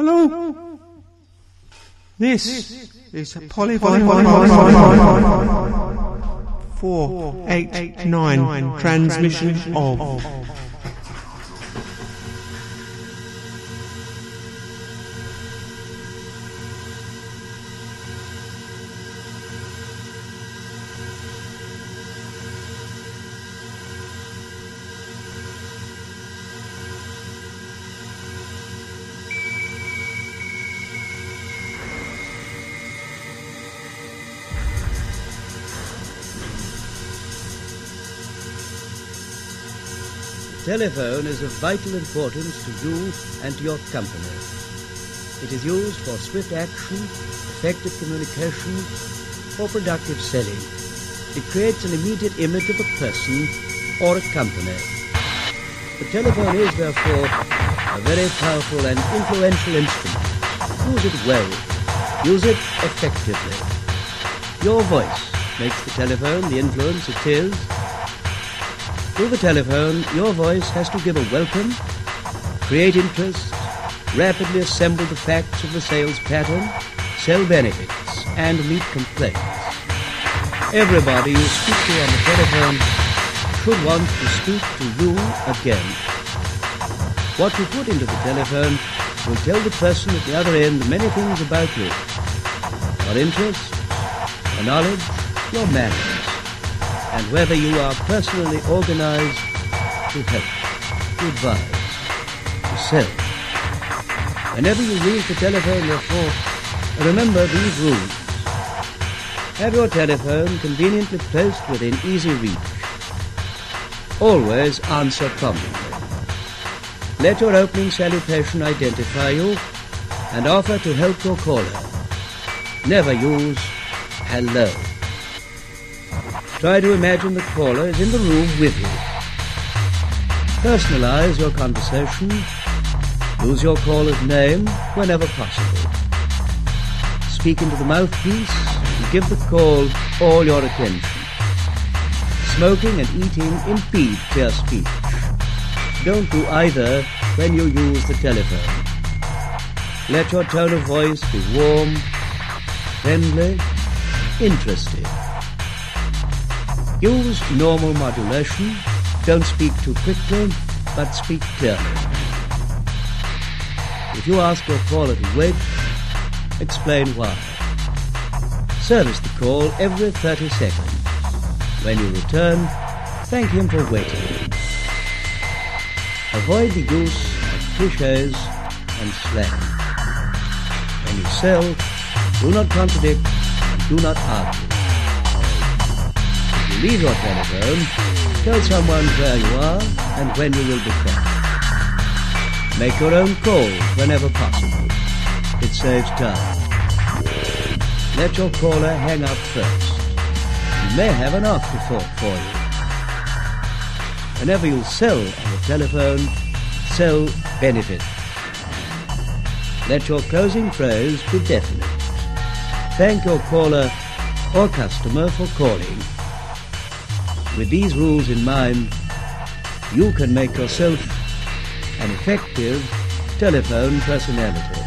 Hello? This is a Polyvinyl 489 transmission of. Telephone is of vital importance to you and to your company. It is used for swift action, effective communication, or productive selling. It creates an immediate image of a person or a company. The telephone is, therefore, a very powerful and influential instrument. Use it well. Use it effectively. Your voice makes the telephone the influence it is through the telephone, your voice has to give a welcome, create interest, rapidly assemble the facts of the sales pattern, sell benefits, and meet complaints. Everybody you speak to on the telephone should want to speak to you again. What you put into the telephone will tell the person at the other end many things about you. Your interest, your knowledge, your manners and whether you are personally organized to help, to advise, to sell. Whenever you use the telephone, therefore, remember these rules. Have your telephone conveniently placed within easy reach. Always answer promptly. Let your opening salutation identify you and offer to help your caller. Never use hello. Try to imagine the caller is in the room with you. Personalize your conversation. Use your caller's name whenever possible. Speak into the mouthpiece and give the call all your attention. Smoking and eating impede clear speech. Don't do either when you use the telephone. Let your tone of voice be warm, friendly, interested. Use normal modulation. Don't speak too quickly, but speak clearly. If you ask your caller to wait, explain why. Service the call every 30 seconds. When you return, thank him for waiting. Avoid the use of cliches and slang. When you sell, do not contradict and do not argue leave your telephone, tell someone where you are and when you will be called. Make your own calls whenever possible. It saves time. Let your caller hang up first. You may have an afterthought for you. Whenever you sell on the telephone, sell benefit. Let your closing phrase be definite. Thank your caller or customer for calling with these rules in mind, you can make yourself an effective telephone personality.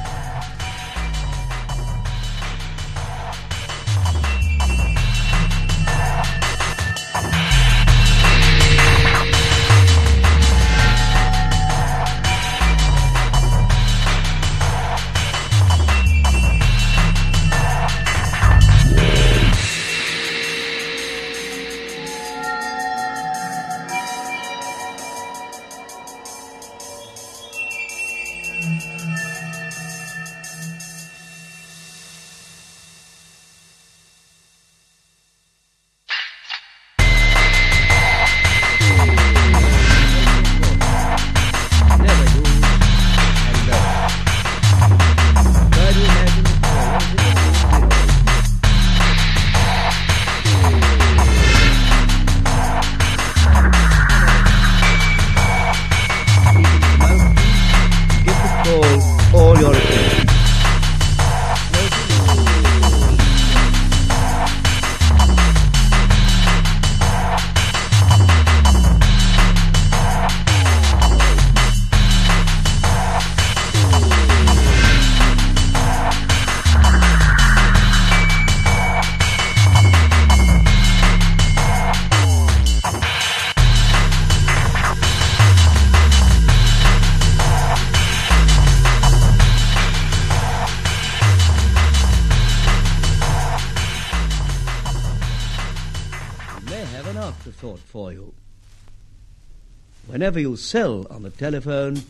Whenever you sell on the telephone,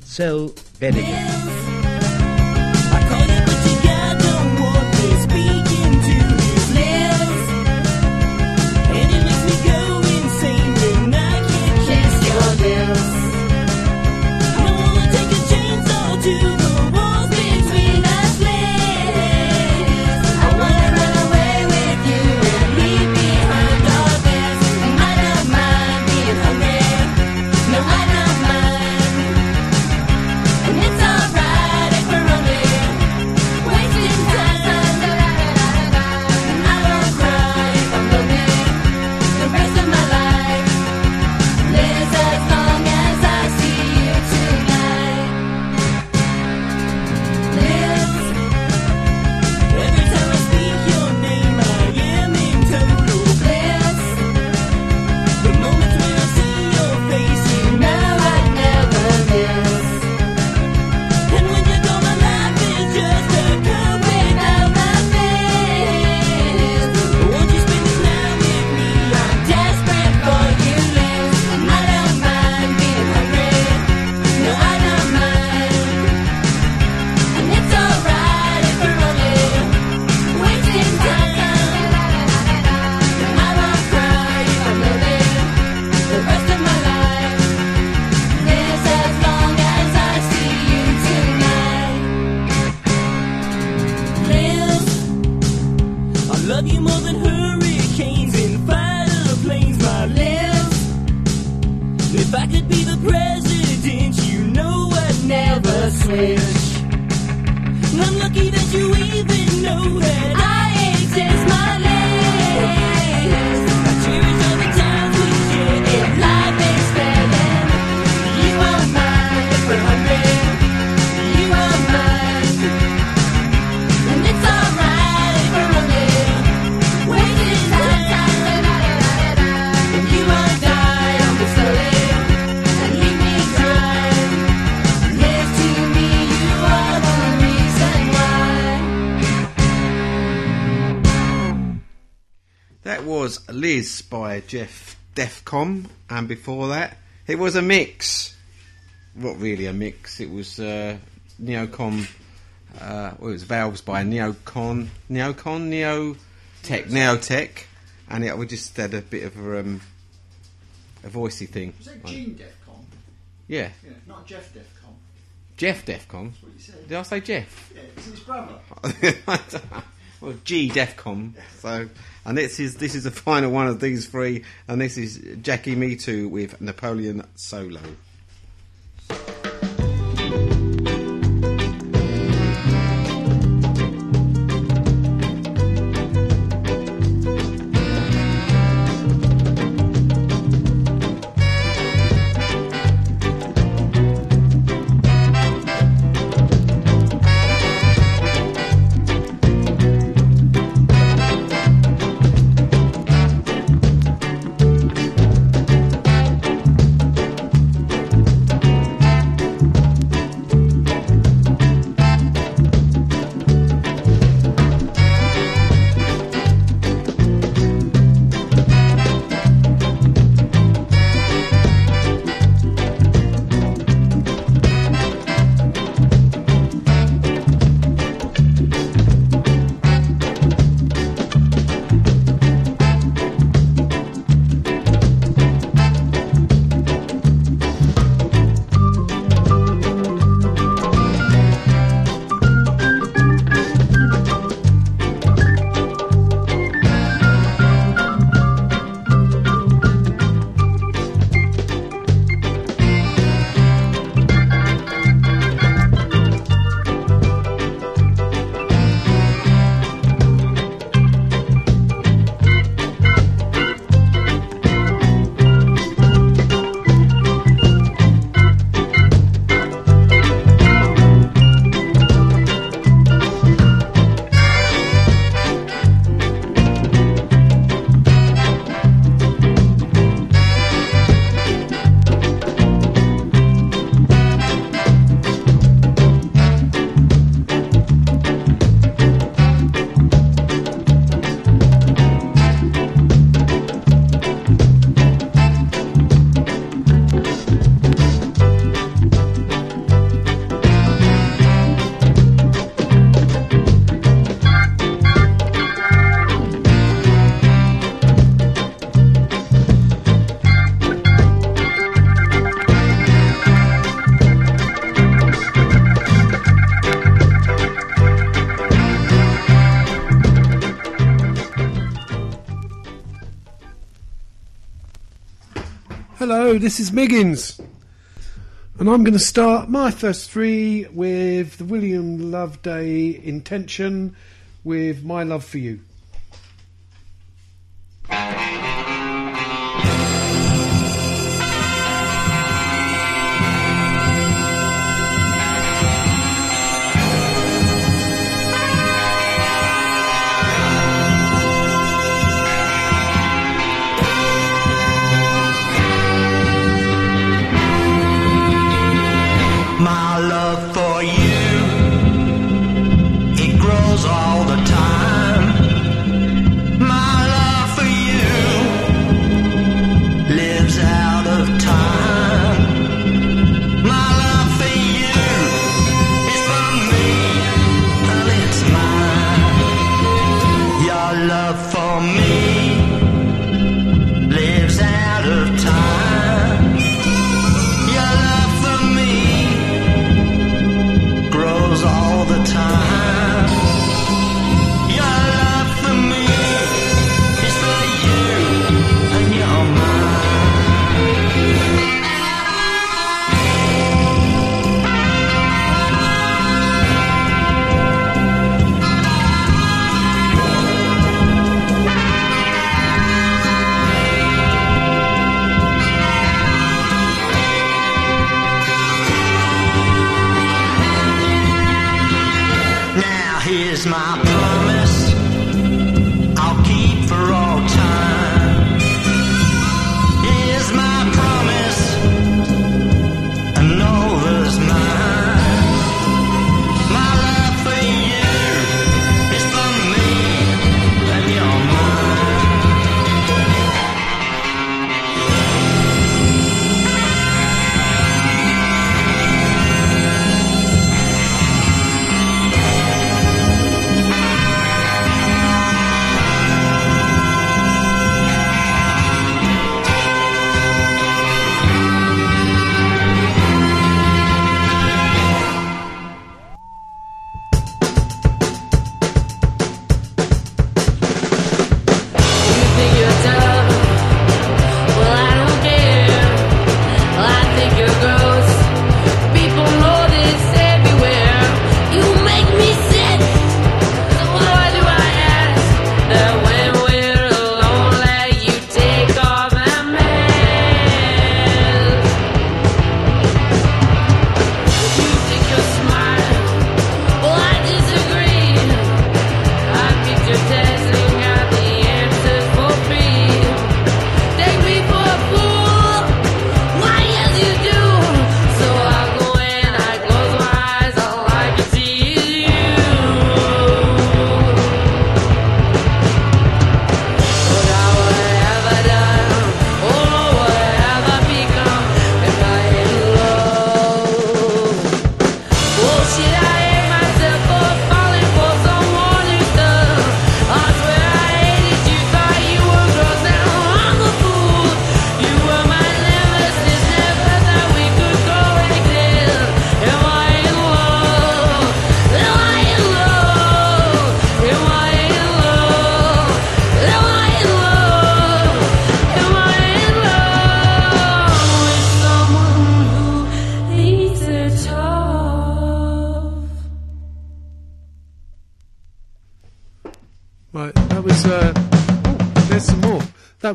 sell Benedict. Jeff Defcon, and before that, it was a mix. Not really a mix. It was uh, Neocon. Uh, well, it was valves by Neocon, Neocon, Neo Tech, Neotech, and it, we just had a bit of a, um, a voicey thing. Was that Gene Defcon? Yeah. Yeah, not Jeff Defcon. Jeff Defcon. That's what you said. Did I say Jeff? Yeah, it's his brother. well, G Defcon. So, and this is this is the final one of these three, and this is Jackie Mittoo with Napoleon Solo. Oh, this is Miggins. And I'm going to start my first three with the William Loveday Intention with My Love for You.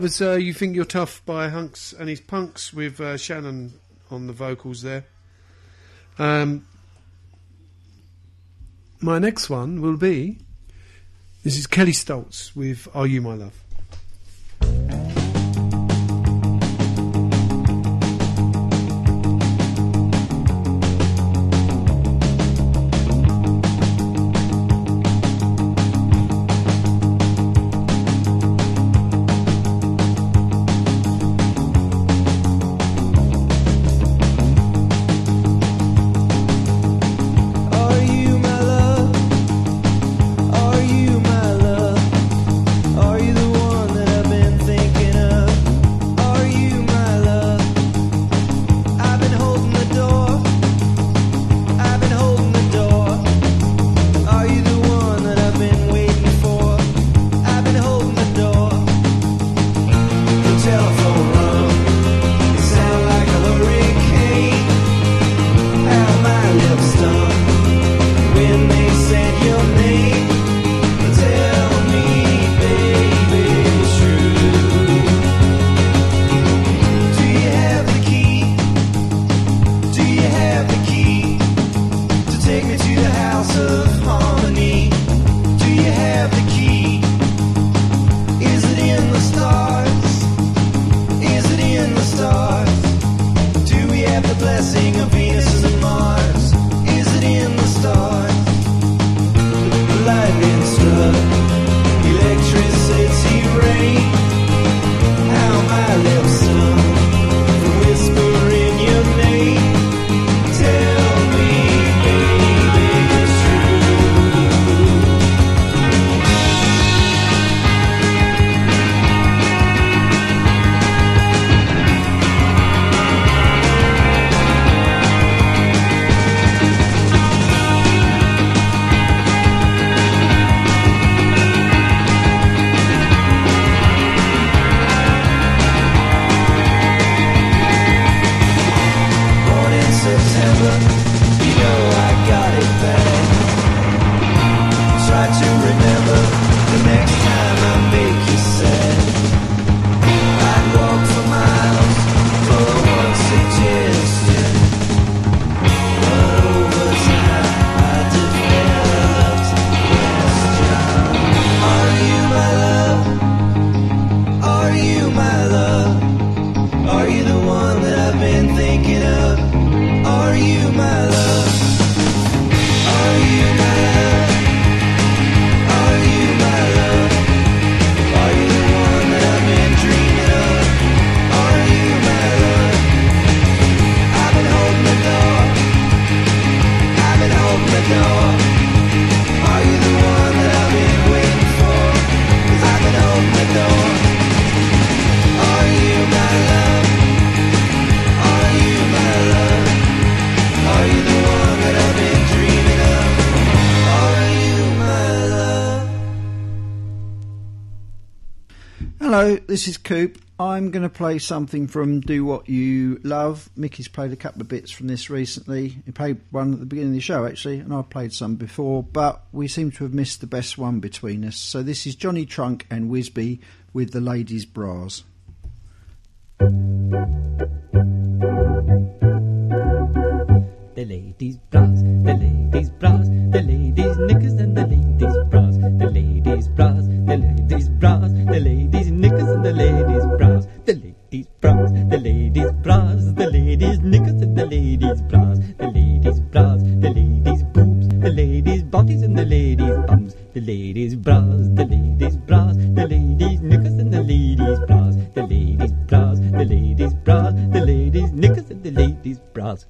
was uh, You Think You're Tough by Hunx and His Punx with uh, Shannon on the vocals there. Um, my next one will be this is Kelley Stoltz with Are You My Love? Hello, this is Coop. I'm going to play something from Do What You Love. Mickey's played a couple of bits from this recently. He played one at the beginning of the show, actually, and I've played some before, but we seem to have missed the best one between us. So this is Jonny Trunk and Wisbey with the Ladies' Bras. the ladies' bras, the ladies' bras, the ladies' knickers and the ladies' ladies' bras, the ladies' bras, the ladies' boobs, the ladies' bodies and the ladies' bums, the ladies' bras, the ladies' bras, the ladies' knickers and the ladies' bras, the ladies' bras, the ladies' bras, the ladies' knickers and the ladies' bras.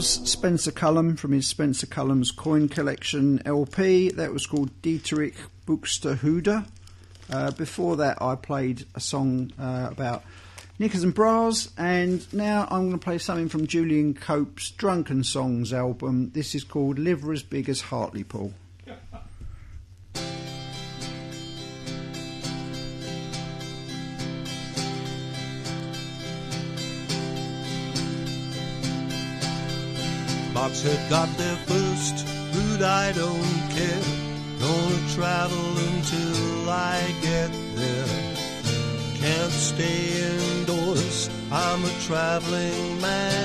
Was Spencer Cullum from his Spencer Cullum's Coin Collection LP. That was called Dieterich Buxtehude. Uh, before that, I played a song uh, about knickers and bras, and now I'm going to play something from Julian Cope's Drunken Songs album. This is called Liver as Big as Hartlepool. Had got there first, but I don't care. Gonna travel until I get there. Can't stay indoors, I'm a traveling man.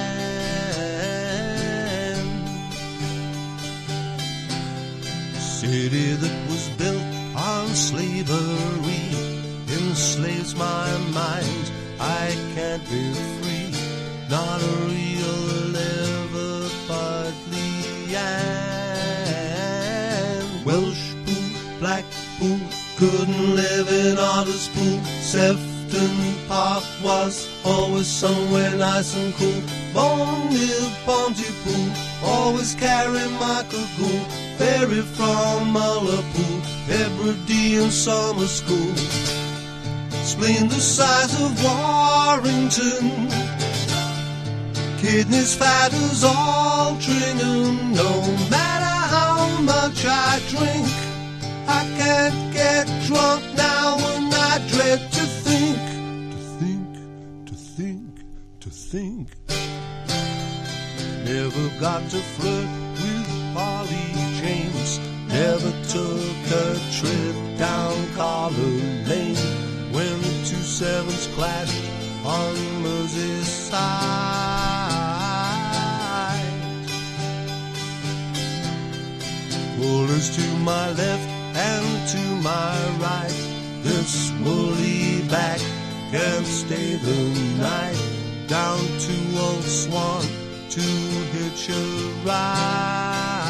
City that was built on slavery enslaves my mind. I can't be free, not a in Otterspool. Sefton Park was always somewhere nice and cool. Born near Pontypool, always carry Michael Gould. Ferry from Ullapool, Hebridean summer school. Spleen the size of Warrington kidneys fat as Altrincham. No matter how much I drink, I can't get drunk now dread to think, to think, to think, to think. Never got to flirt with Polly James. Never took a trip down Collar Lane when the two sevens clashed on Merseyside. Pullers to my left and to my right. This woolly back can stay the night. Down to Old Swan to hitch a ride.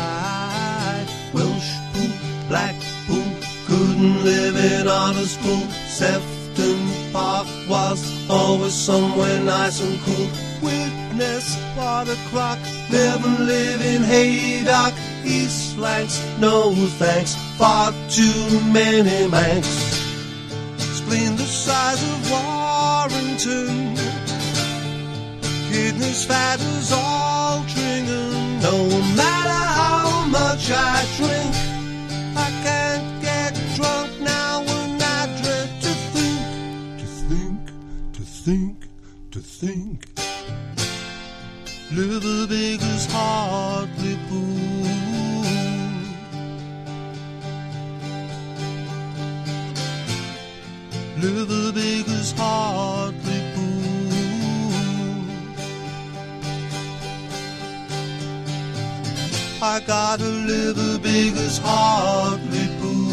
Welsh pool, black pool, couldn't live in honest pool. Sefton Park was always somewhere nice and cool. Witness water crock, never live in Haydock. East Lancs, no thanks, far too many manx. Spleen the size of Warrington, kidneys fat as Altrincham. No matter how much I drink, I can't get drunk now and I dread to think, to think, to think, to think. Liver big as Hartlepool. I got a liver big as Hartlepool.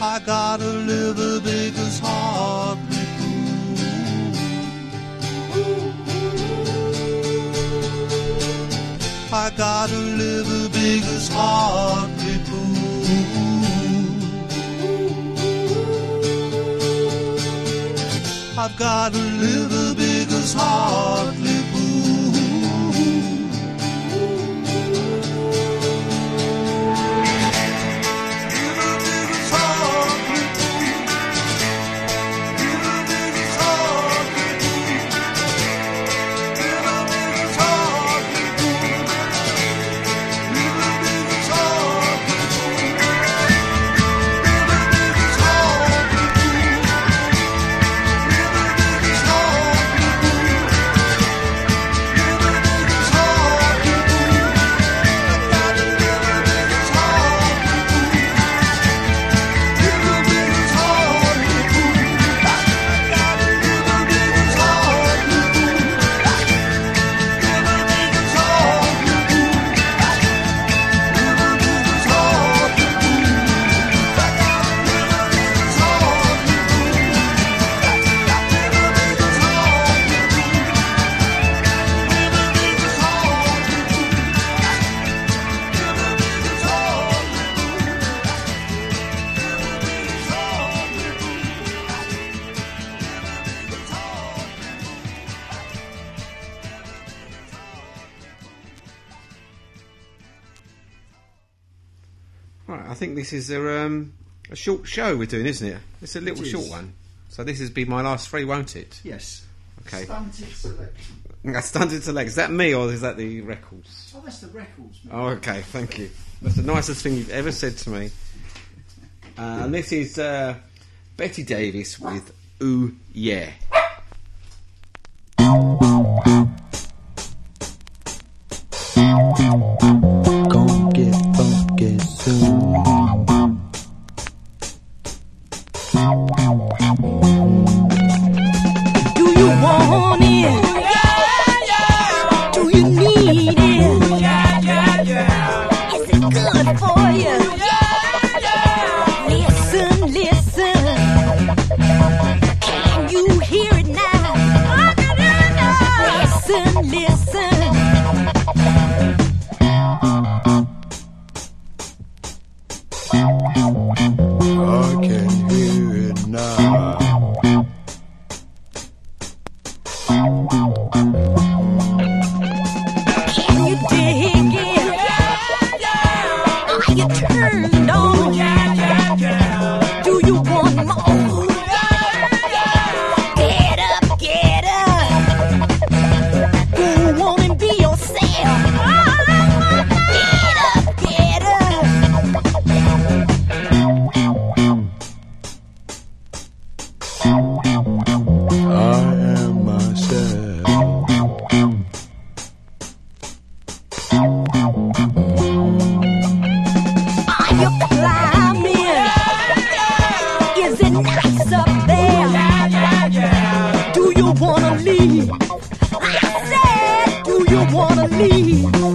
I got a liver big as Hartlepool. I got a liver big as Hartlepool. I've got a liver big as think this is a, um, a short show we're doing, isn't it? It's a little It is. short one. So this has been my last three, won't it? Yes. Okay. Stunted selection. Stunted select. Is that me or is that the records? Oh, that's the records. mate. Oh, okay, thank you. That's the nicest thing you've ever said to me. Uh, and this is uh, Betty Davis with Ooh Yeah. Wanna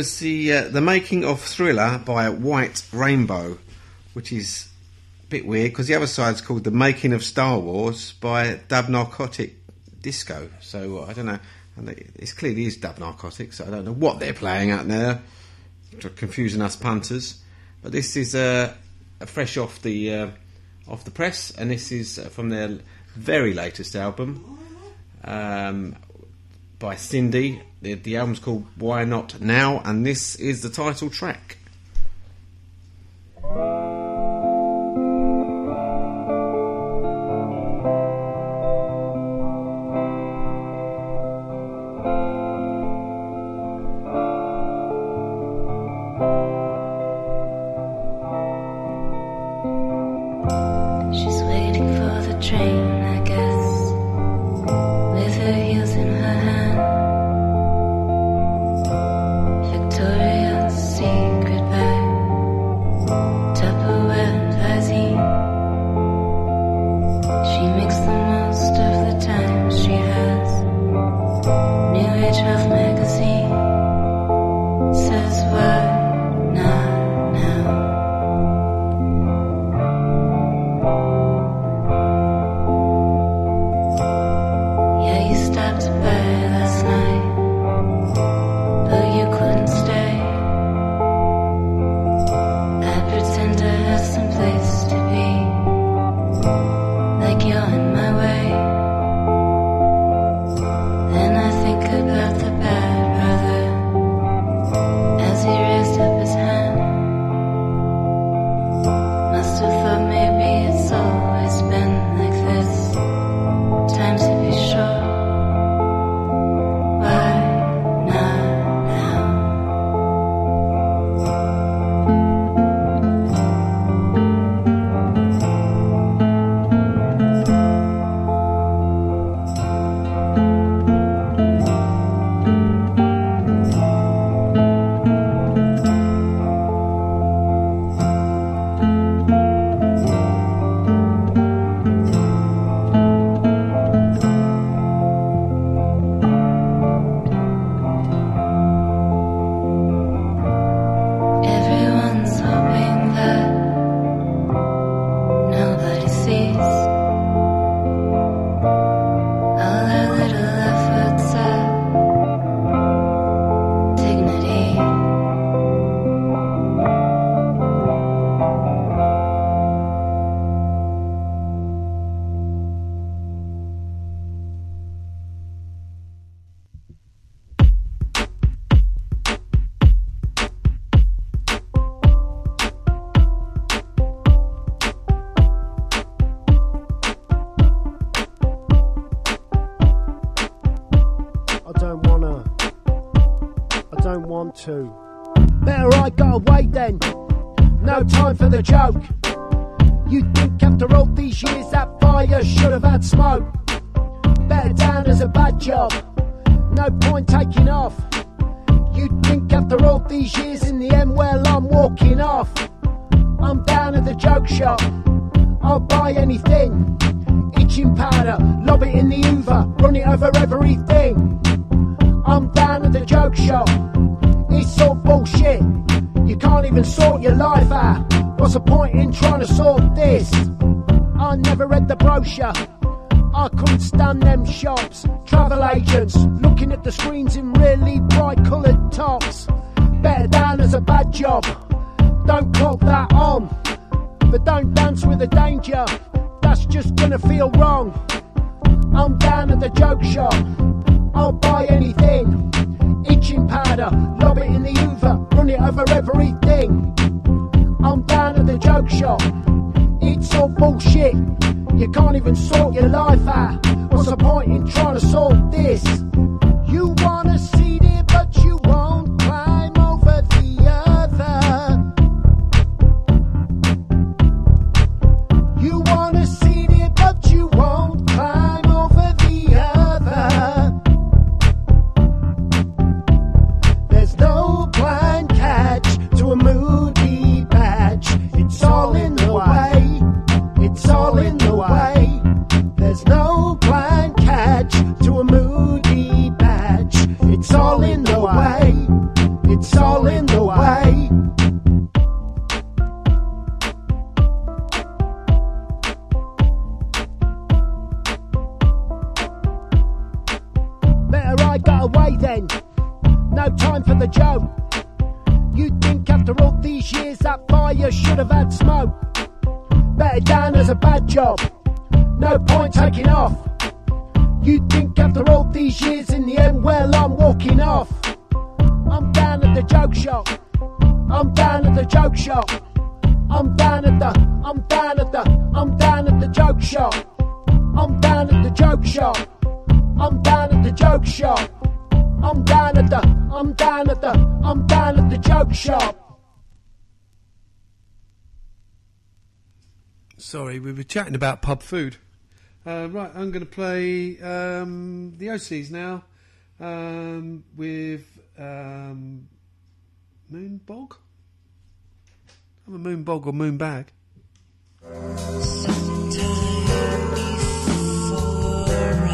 was the uh, the making of Thriller by White Rainbow, which is a bit weird because the other side's called the making of Star Wars by Dub Narcotic Disco. So I don't know, and it clearly is Dub Narcotic, So I don't know what they're playing out there, confusing us punters. But this is uh, fresh off the uh, off the press, and this is uh, from their very latest album. Um, by Cindy. The, the album's called Why Not Now, and this is the title track. never sold this. You want chatting about pub food. Uh, right, I'm going to play um, the OCs now um, with um, Moonbog. I'm a Moonbog or Moonbag. Bag? before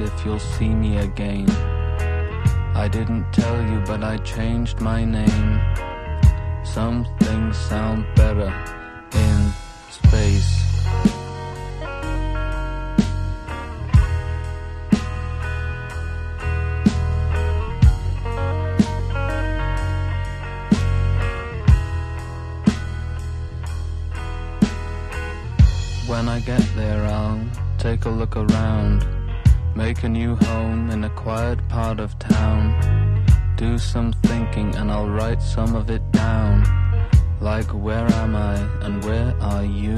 if you'll see me again. I didn't tell you, but I changed my name. Some things sound better in space. When I get there, I'll take a look around. Make a new home in a quiet part of town. Do some thinking and I'll write some of it down. Like, where am I and where are you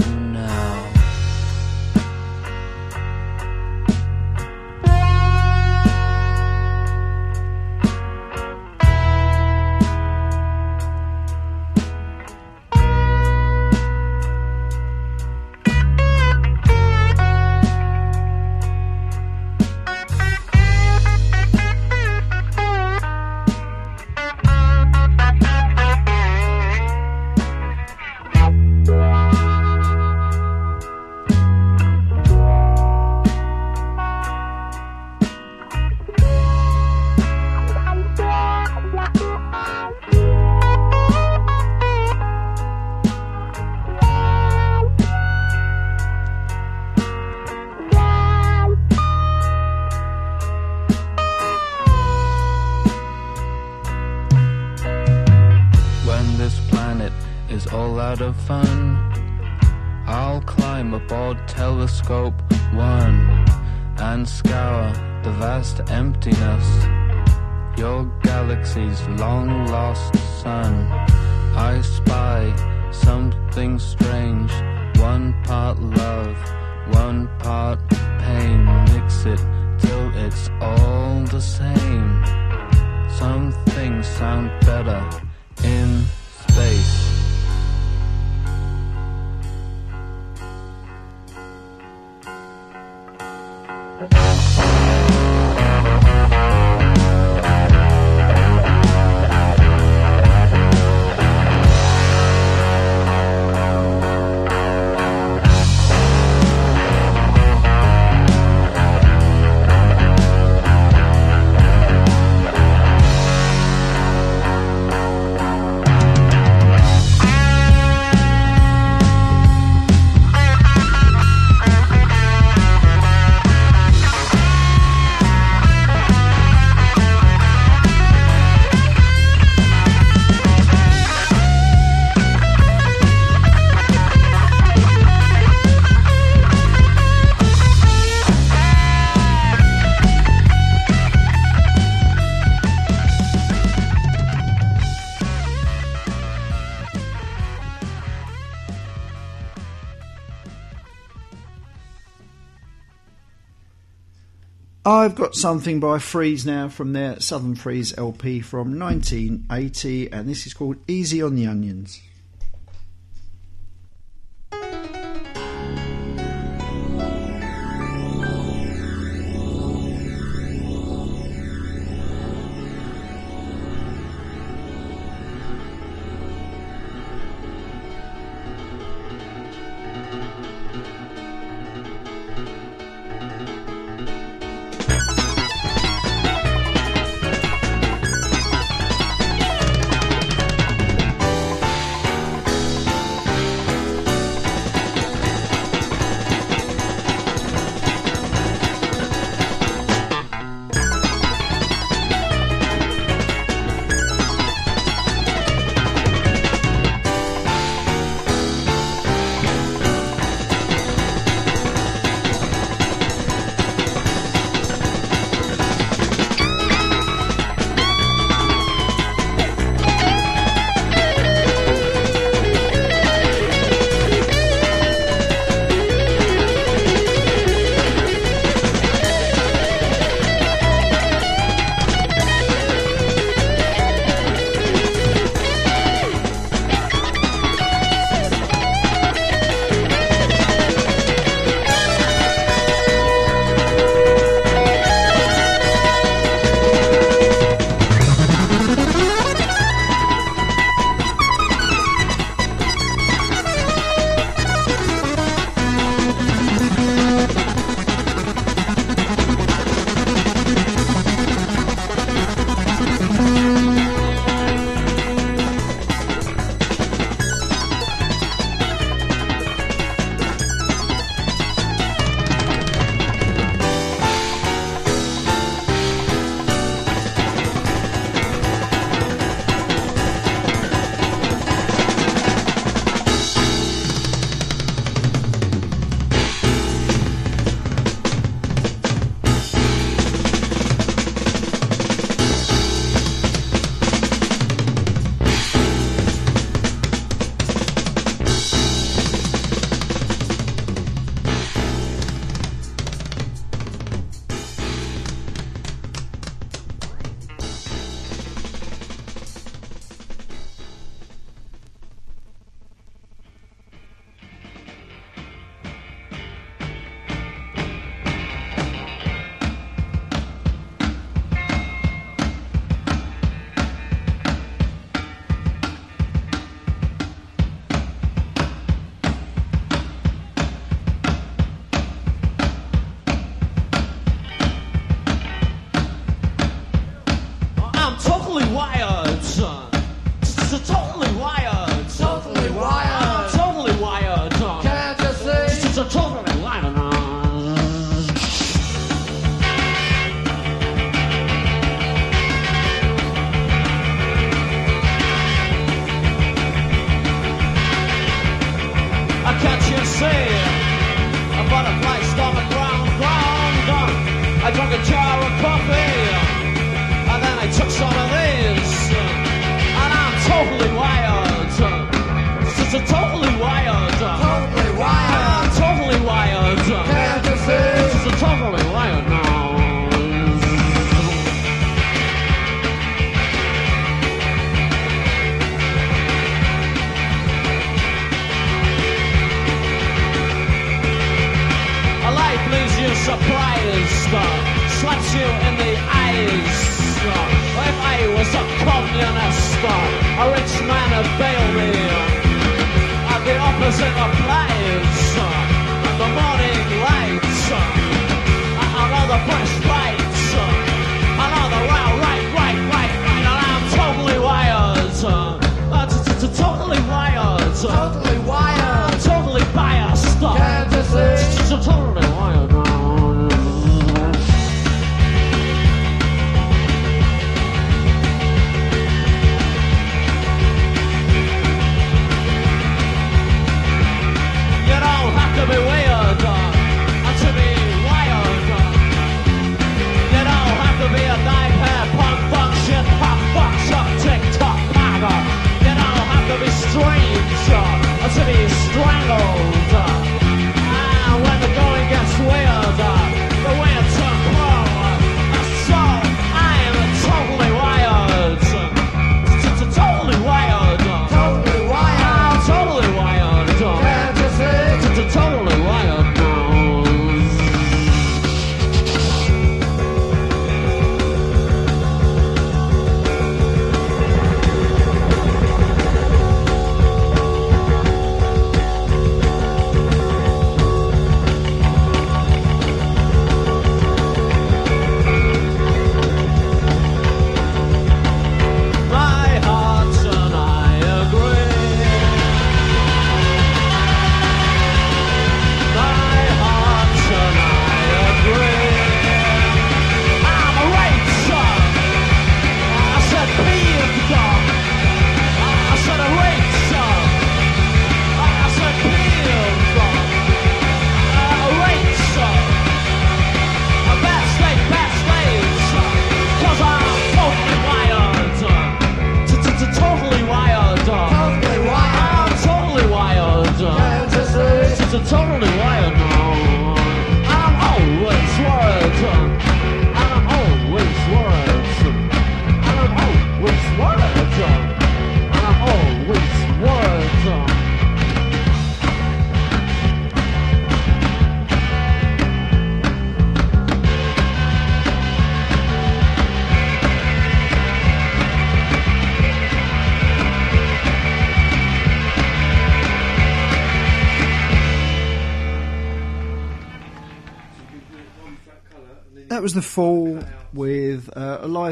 I've got something by Freeez now from their Southern Freeez LP from 1980, and this is called Easy on the Onions.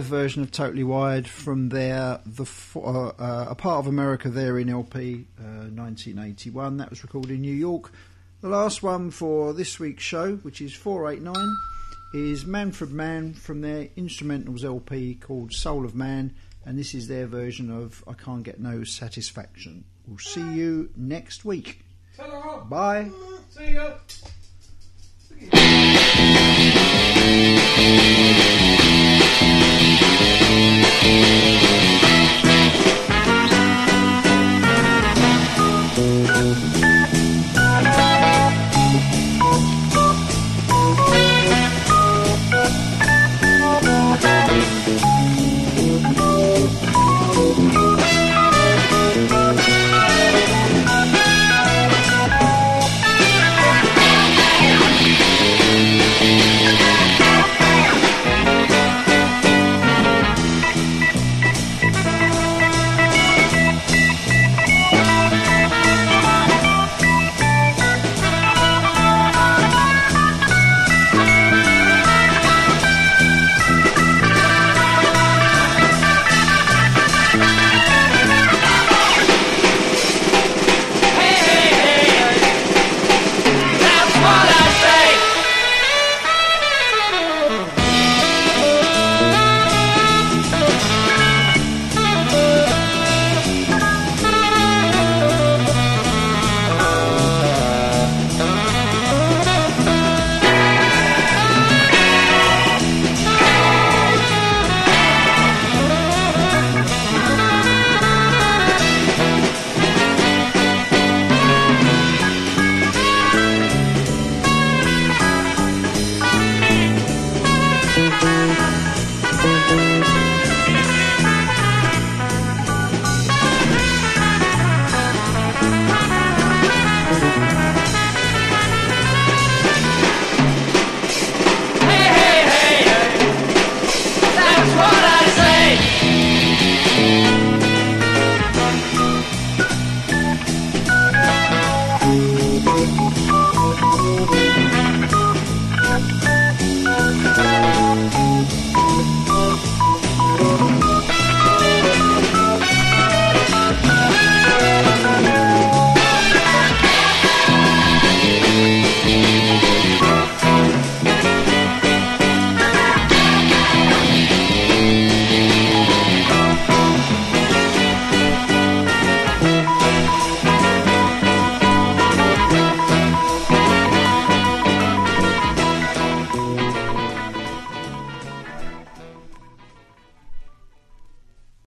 version of Totally Wired from their the uh, uh, a part of America Therein LP uh, 1981. That was recorded in New York. The last one for this week's show, which is 489, is Manfred Mann from their instrumentals LP called Soul of Mann, and this is their version of I Can't Get No Satisfaction. We'll see you next week. Bye. See ya.